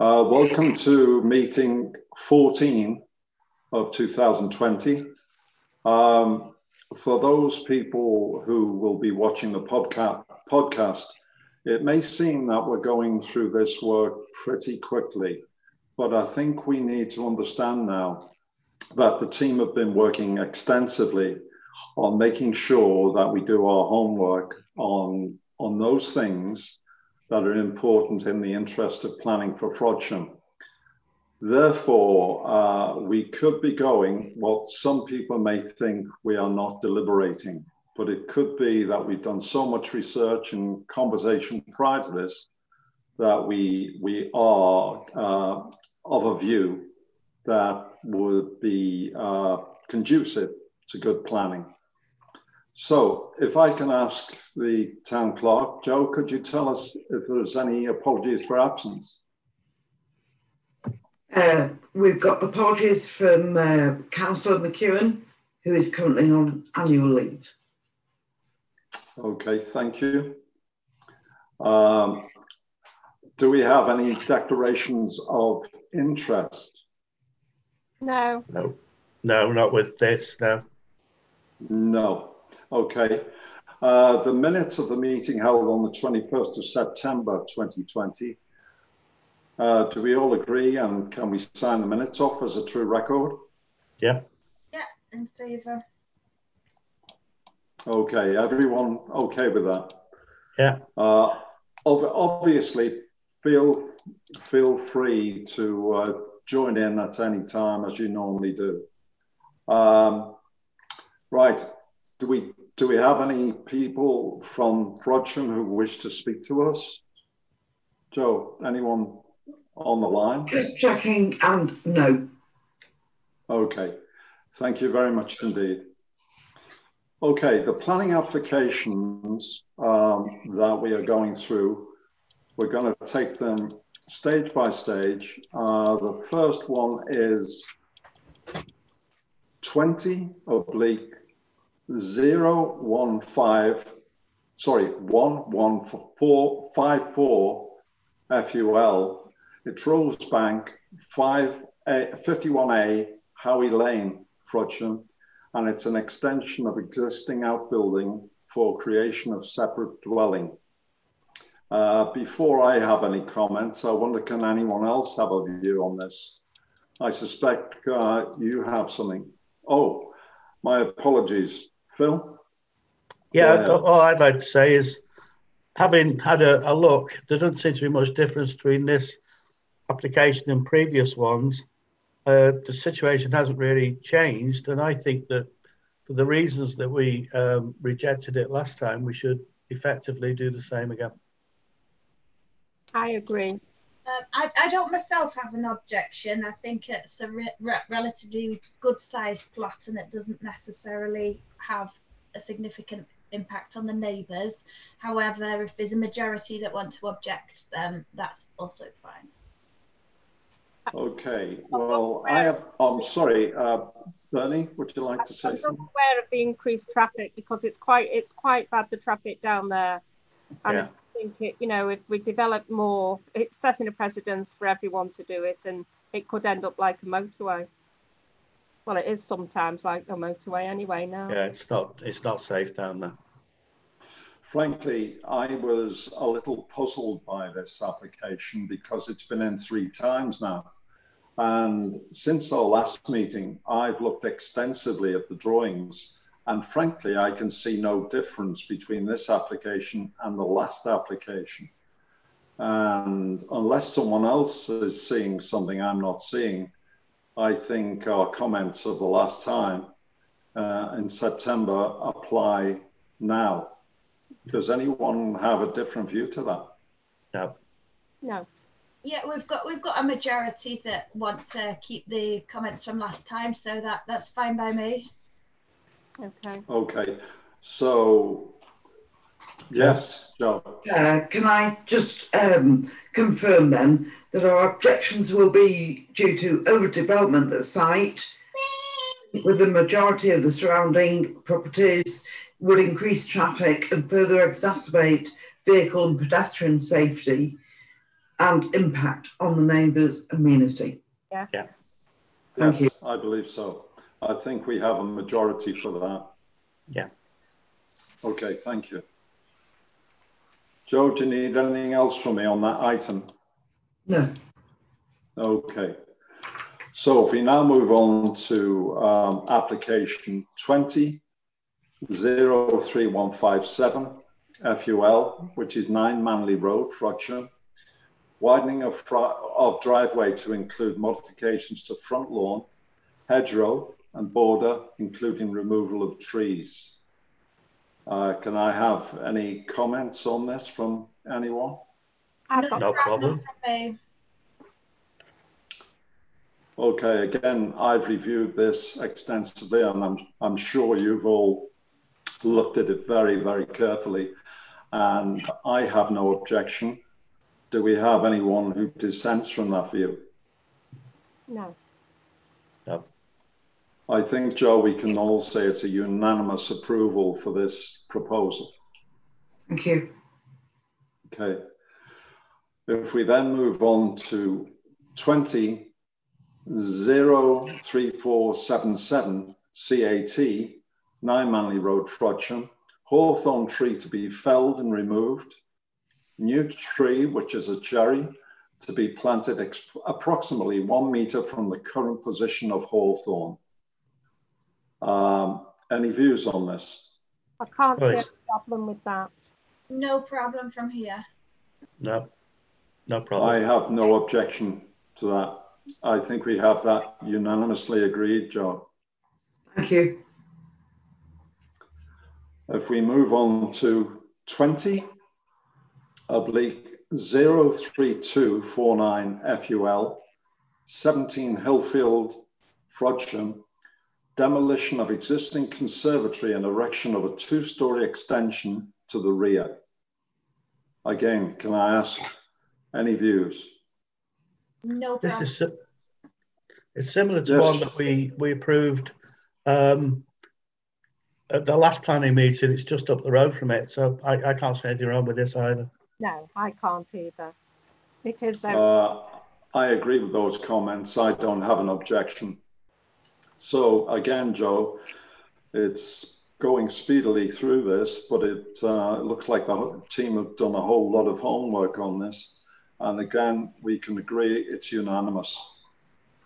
Uh, welcome to meeting 14 of 2020. Um, for those people who will be watching the podca- podcast, it may seem that we're going through this work pretty quickly, but I think we need to understand now that the team have been working extensively on making sure that we do our homework on, on those things that are important in the interest of planning for Frodsham. Therefore, uh, we could be going what some people may think we are not deliberating, but it could be that we've done so much research and conversation prior to this that we, we are uh, of a view that would be uh, conducive to good planning. So if I can ask the town clerk, Joe, could you tell us if there's any apologies for absence? Uh, we've got apologies from uh, Councillor McEwen, who is currently on annual leave. Okay, thank you. Um, do we have any declarations of interest? No. No, no, not with this, no. No. Okay. Uh, the minutes of the meeting held on the 21st of September 2020. Uh, do we all agree and can we sign the minutes off as a true record? Yeah, Yeah, in favour. Okay, everyone okay with that? yeah, Uh, ob- obviously, feel feel free to uh, join in at any time as you normally do. Um, right, do we do we have any people from Frodsham who wish to speak to us? Joe, anyone on the line? Just checking and no. Okay, thank you very much indeed. Okay, the planning applications um, that we are going through, we're going to take them stage by stage. Uh, the first one is 20 oblique 015, sorry, 11454 FUL. It's Rosebank 5, 51A Howey Lane, Frodsham, and it's an extension of existing outbuilding for creation of separate dwelling. Uh, before I have any comments, I wonder can anyone else have a view on this? I suspect uh, you have something. Oh, my apologies. Phil? yeah. Go ahead. All I'd like to say is, having had a, a look, there doesn't seem to be much difference between this application and previous ones. Uh, the situation hasn't really changed, and I think that for the reasons that we um, rejected it last time, we should effectively do the same again. I agree. Um, I, I don't myself have an objection. I think it's a re- re- relatively good sized plot and it doesn't necessarily have a significant impact on the neighbours. However, if there's a majority that want to object, then that's also fine. Okay, well, I have, I'm sorry, uh, Bernie, would you like to say I'm not something? aware of the increased traffic because it's quite it's quite bad the traffic down there. And Yeah. I think it, you know, if we develop more, it's setting a precedence for everyone to do it, and it could end up like a motorway. Well, it is sometimes like a motorway anyway now. Yeah, it's not it's not safe down there. Frankly, I was a little puzzled by this application because it's been in three times now. And since our last meeting, I've looked extensively at the drawings. And frankly, I can see no difference between this application and the last application. And unless someone else is seeing something I'm not seeing, I think our comments of the last time uh, in September apply now. Does anyone have a different view to that? No, No. Yeah, we've got we've got a majority that want to keep the comments from last time, so that that's fine by me. Okay. Okay, so yes, Joe. Uh, can I just um, confirm then that our objections will be due to overdevelopment of the site, with the majority of the surrounding properties would increase traffic and further exacerbate vehicle and pedestrian safety, and impact on the neighbours' amenity. Yeah. Yeah. Thank yes, I believe so. I think we have a majority for that. Yeah. Okay, thank you. Joe, do you need anything else from me on that item? No. Okay. So if we now move on to um, application 20 03157 FUL, which is 9 Manley Road, Frodsham. Widening of, of driveway to include modifications to front lawn, hedgerow, and border, including removal of trees. Uh, can I have any comments on this from anyone? I've got No problem. Okay, again, I've reviewed this extensively and I'm, I'm sure you've all looked at it very, very carefully. And I have no objection. Do we have anyone who dissents from that view? no. No. I think, Joe, we can all say it's a unanimous approval for this proposal. Thank you. Okay. If we then move on to 20 03477 CAT, 9 Manley Road, Frodsham, hawthorn tree to be felled and removed, new tree, which is a cherry, to be planted approximately one meter from the current position of hawthorn. Um, any views on this? I can't see a problem with that. No problem from here. No. No problem. I have no objection to that. I think we have that unanimously agreed, John. Thank you. If we move on to 20, oblique 03249 FUL, 17 Hillfield, Frodsham, demolition of existing conservatory and erection of a two-story extension to the rear. Again, can I ask any views? No This is, it's similar to Yes. one that we, we approved um, at the last planning meeting. It's just up the road from it. So I, I can't say anything wrong with this either. No, I can't either. It is very, Uh, I agree with those comments. I don't have an objection. So again, Joe, it's going speedily through this, but it uh, looks like the team have done a whole lot of homework on this. And again, we can agree it's unanimous.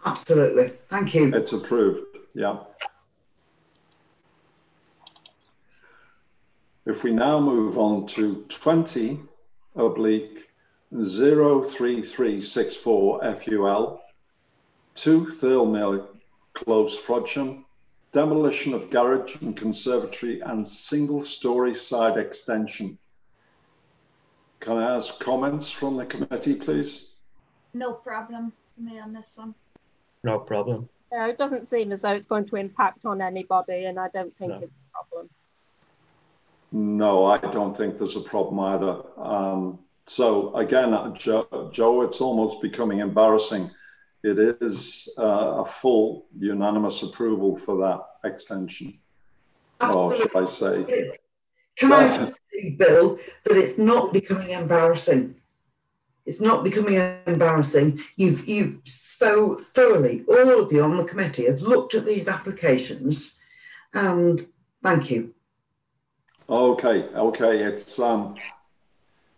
Absolutely. Thank you. It's approved, yeah. If we now move on to 20 oblique 03364 FUL, 2 Thirlmere Close, Frodsham, demolition of garage and conservatory and single-story side extension. Can I ask comments from the committee, please? No problem for me on this one. No problem. no, it doesn't seem as though it's going to impact on anybody, and I don't think No. it's a problem. No, I don't think there's a problem either. Um, so again, uh, Joe, Joe, it's almost becoming embarrassing. It is uh, a full unanimous approval for that extension. Or should I say, Can I just say, Bill, that it's not becoming embarrassing? It's not becoming embarrassing. You've, you've so thoroughly, all of you on the committee have looked at these applications and thank you. okay, okay, it's um,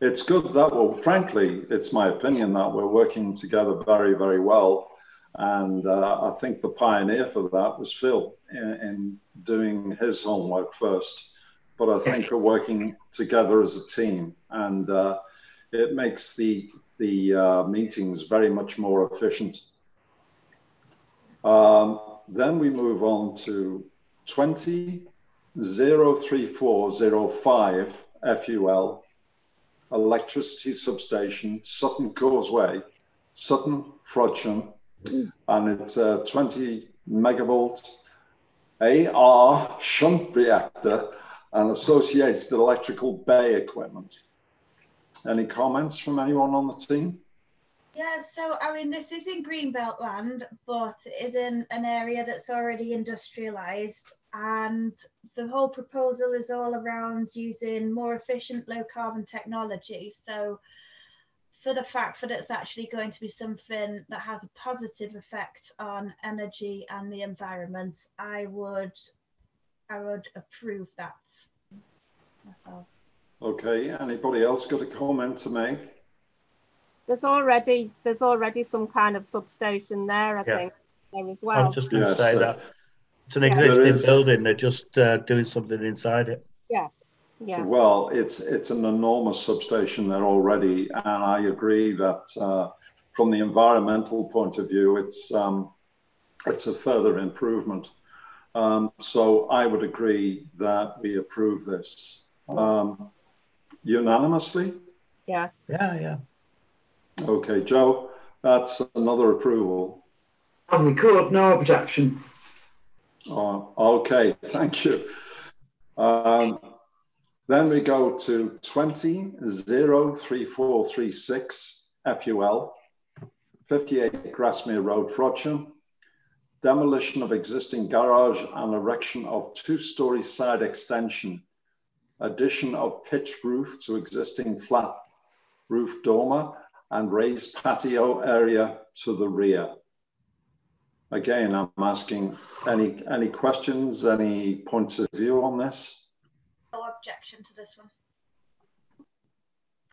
it's good that well, frankly, it's my opinion that we're working together very, very well. And uh, I think the pioneer for that was Phil in, in doing his homework first. But I think we're working together as a team, and uh, it makes the the uh, meetings very much more efficient. Um, then we move on to 20 03405 FUL electricity substation, Sutton Causeway, Sutton, Frodsham, and it's a 20 megavolts AR shunt reactor and associated electrical bay equipment. Any comments from anyone on the team? Yeah, so I mean, this is in Greenbelt land, but is in an area that's already industrialized. And the whole proposal is all around using more efficient low carbon technology. So, for the fact that it's actually going to be something that has a positive effect on energy and the environment, I would I would approve that myself. Okay, anybody else got a comment to make? There's already there's already some kind of substation there, I Yeah. think, there as well. I well. was just going to Yes, say uh, that it's an existing is- building. They're just uh, doing something inside it. Yeah, Yeah. Well, it's it's an enormous substation there already, and I agree that uh, from the environmental point of view, it's um, it's a further improvement. Um, so I would agree that we approve this um, unanimously. yeah. Yeah, yeah. Okay, Joe, that's another approval. As record, no objection. Oh, okay, thank you. Um, then we go to 20-03436 FUL, 58 Grasmere Road, Frodsham. Demolition of existing garage and erection of two-story side extension. Addition of pitched roof to existing flat roof dormer and raised patio area to the rear. Again, I'm asking any, any questions, any points of view on this? No objection to this one.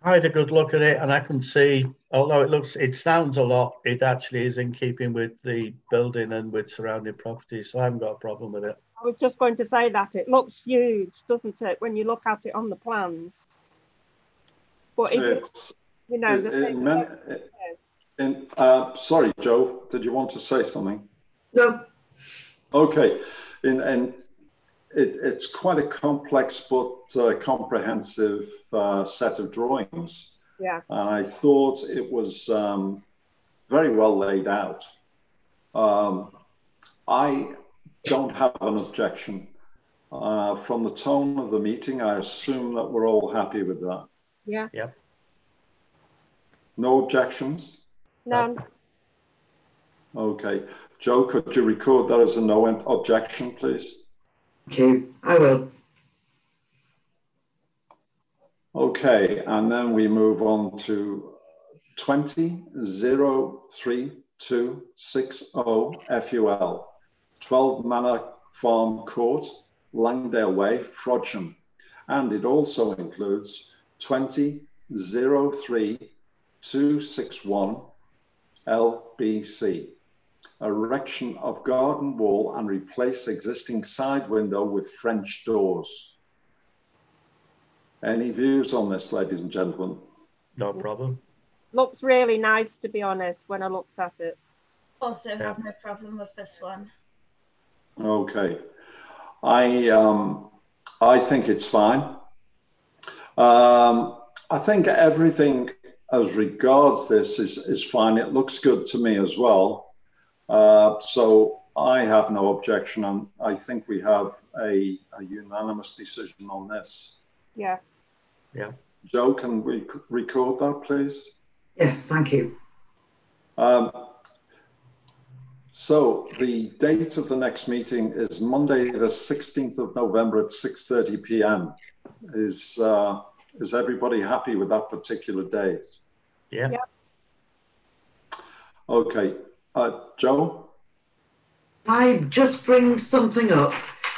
I had a good look at it and I can see, although it looks, it sounds a lot, it actually is in keeping with the building and with surrounding properties. So I haven't got a problem with it. I was just going to say that it looks huge, doesn't it, when you look at it on the plans? But if, It's, you know, the in, thing many, is, in, uh, sorry, Joe, did you want to say something? No, Okay, in, and it, it's quite a complex but uh, comprehensive uh, set of drawings. yeah, And I thought it was um, very well laid out. Um, I don't have an objection. Uh, from the tone of the meeting, I assume that we're all happy with that. yeah, Yeah. No objections? no, Okay. Joe, could you record that as a no objection, please? Okay. I will. Okay, and then we move on to 20-03260 FUL, 12 Manor Farm Court, Langdale Way, Frodsham. And it also includes 20-03261 LBC, erection of garden wall and replace existing side window with French doors. Any views on this, ladies and gentlemen? No problem. looks really nice, to be honest, when I looked at it. Also have no problem with this one. Okay. I, um, I think it's fine. Um, I think everything as regards this is, is fine. It looks good to me as well. Uh, so I have no objection, and I think we have a, a unanimous decision on this. Yeah, Yeah. Joe, can we record that, please? Yes, thank you. Um, so the date of the next meeting is Monday, the 16th of November at 6:30 PM. Is, uh, is everybody happy with that particular date? Yeah. Yeah. Okay, uh, Joe? I just bring something up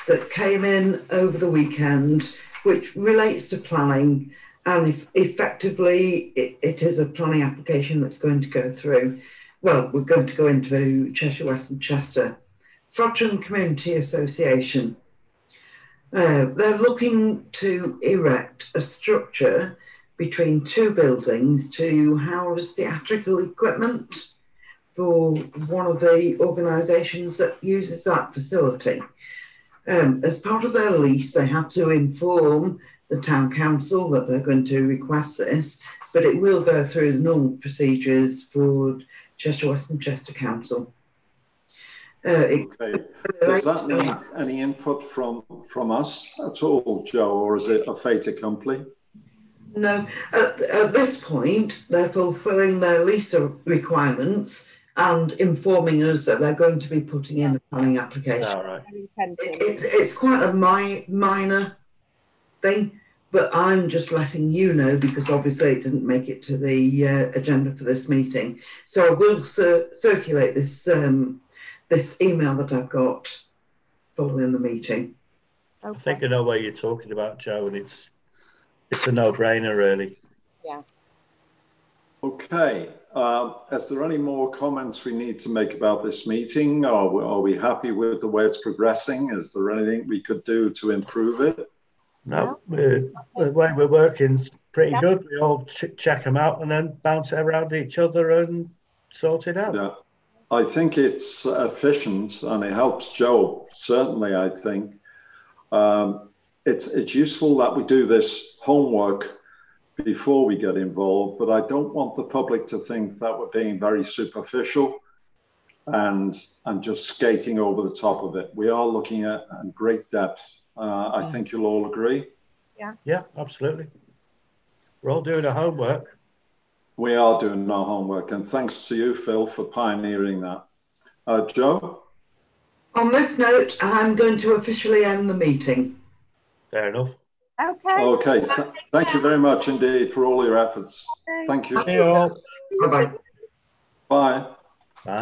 that came in over the weekend, which relates to planning, and effectively it, it is a planning application that's going to go through. Well, we're going to go into Cheshire West and Chester. Frodsham Community Association. Uh, they're looking to erect a structure between two buildings to house theatrical equipment for one of the organisations that uses that facility. Um, as part of their lease, they have to inform the town council that they're going to request this, but it will go through the normal procedures for Cheshire West and Chester Council. Uh, it Okay, does that need any input from, from us at all, Joe, or is it a fait accompli? No, at, at this point, they're fulfilling their lease requirements and informing us that they're going to be putting in a planning application. All right. It- It's, it's quite a mi- minor thing, but I'm just letting you know because obviously it didn't make it to the uh, agenda for this meeting. So I will cir- circulate this um, this email that I've got following the meeting. I Okay. think I know what you're talking about, Joe, and it's it's a no-brainer, really. Yeah. Okay, um, is there any more comments we need to make about this meeting? Are we, are we happy with the way it's progressing? Is there anything we could do to improve it? No, we're, the way we're working is pretty Yeah. good. We all ch- check them out and then bounce it around each other and sort it out. Yeah, I think it's efficient and it helps Joe, certainly, I think. Um, it's, it's useful that we do this homework before we get involved, but I don't want the public to think that we're being very superficial and, and just skating over the top of it. We are looking at, at great depth. Uh, I think you'll all agree. Yeah, Yeah, absolutely. We're all doing our homework. We are doing our homework, and thanks to you, Phil, for pioneering that. Uh, Joe? On this note, I'm going to officially end the meeting. Fair enough. Okay. Okay, th- thank you very much indeed for all your efforts. Thank you. See you all. Bye bye. Bye. Bye.